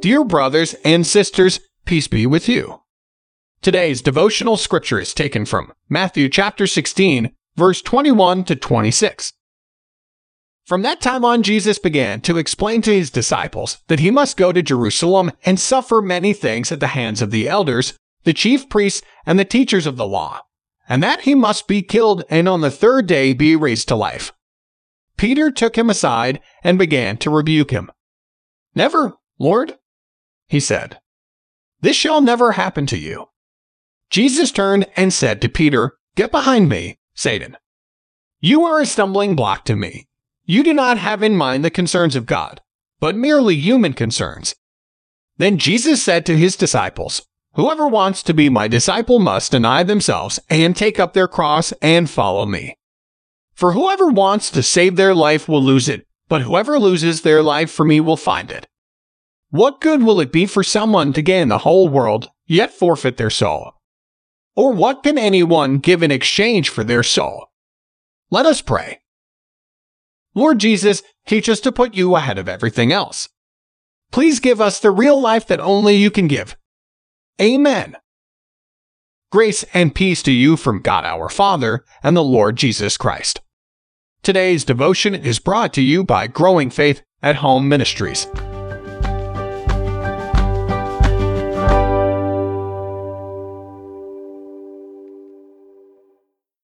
Dear brothers and sisters, peace be with you. Today's devotional scripture is taken from Matthew chapter 16, verse 21 to 26. From that time on, Jesus began to explain to his disciples that he must go to Jerusalem and suffer many things at the hands of the elders, the chief priests, and the teachers of the law, and that he must be killed and on the third day be raised to life. Peter took him aside and began to rebuke him. Never, Lord, he said. This shall never happen to you. Jesus turned and said to Peter, Get behind me, Satan. You are a stumbling block to me. You do not have in mind the concerns of God, but merely human concerns. Then Jesus said to his disciples, Whoever wants to be my disciple must deny themselves and take up their cross and follow me. For whoever wants to save their life will lose it, but whoever loses their life for me will find it. What good will it be for someone to gain the whole world, yet forfeit their soul? Or what can anyone give in exchange for their soul? Let us pray. Lord Jesus, teach us to put you ahead of everything else. Please give us the real life that only you can give. Amen. Grace and peace to you from God our Father and the Lord Jesus Christ. Today's devotion is brought to you by Growing Faith at Home Ministries.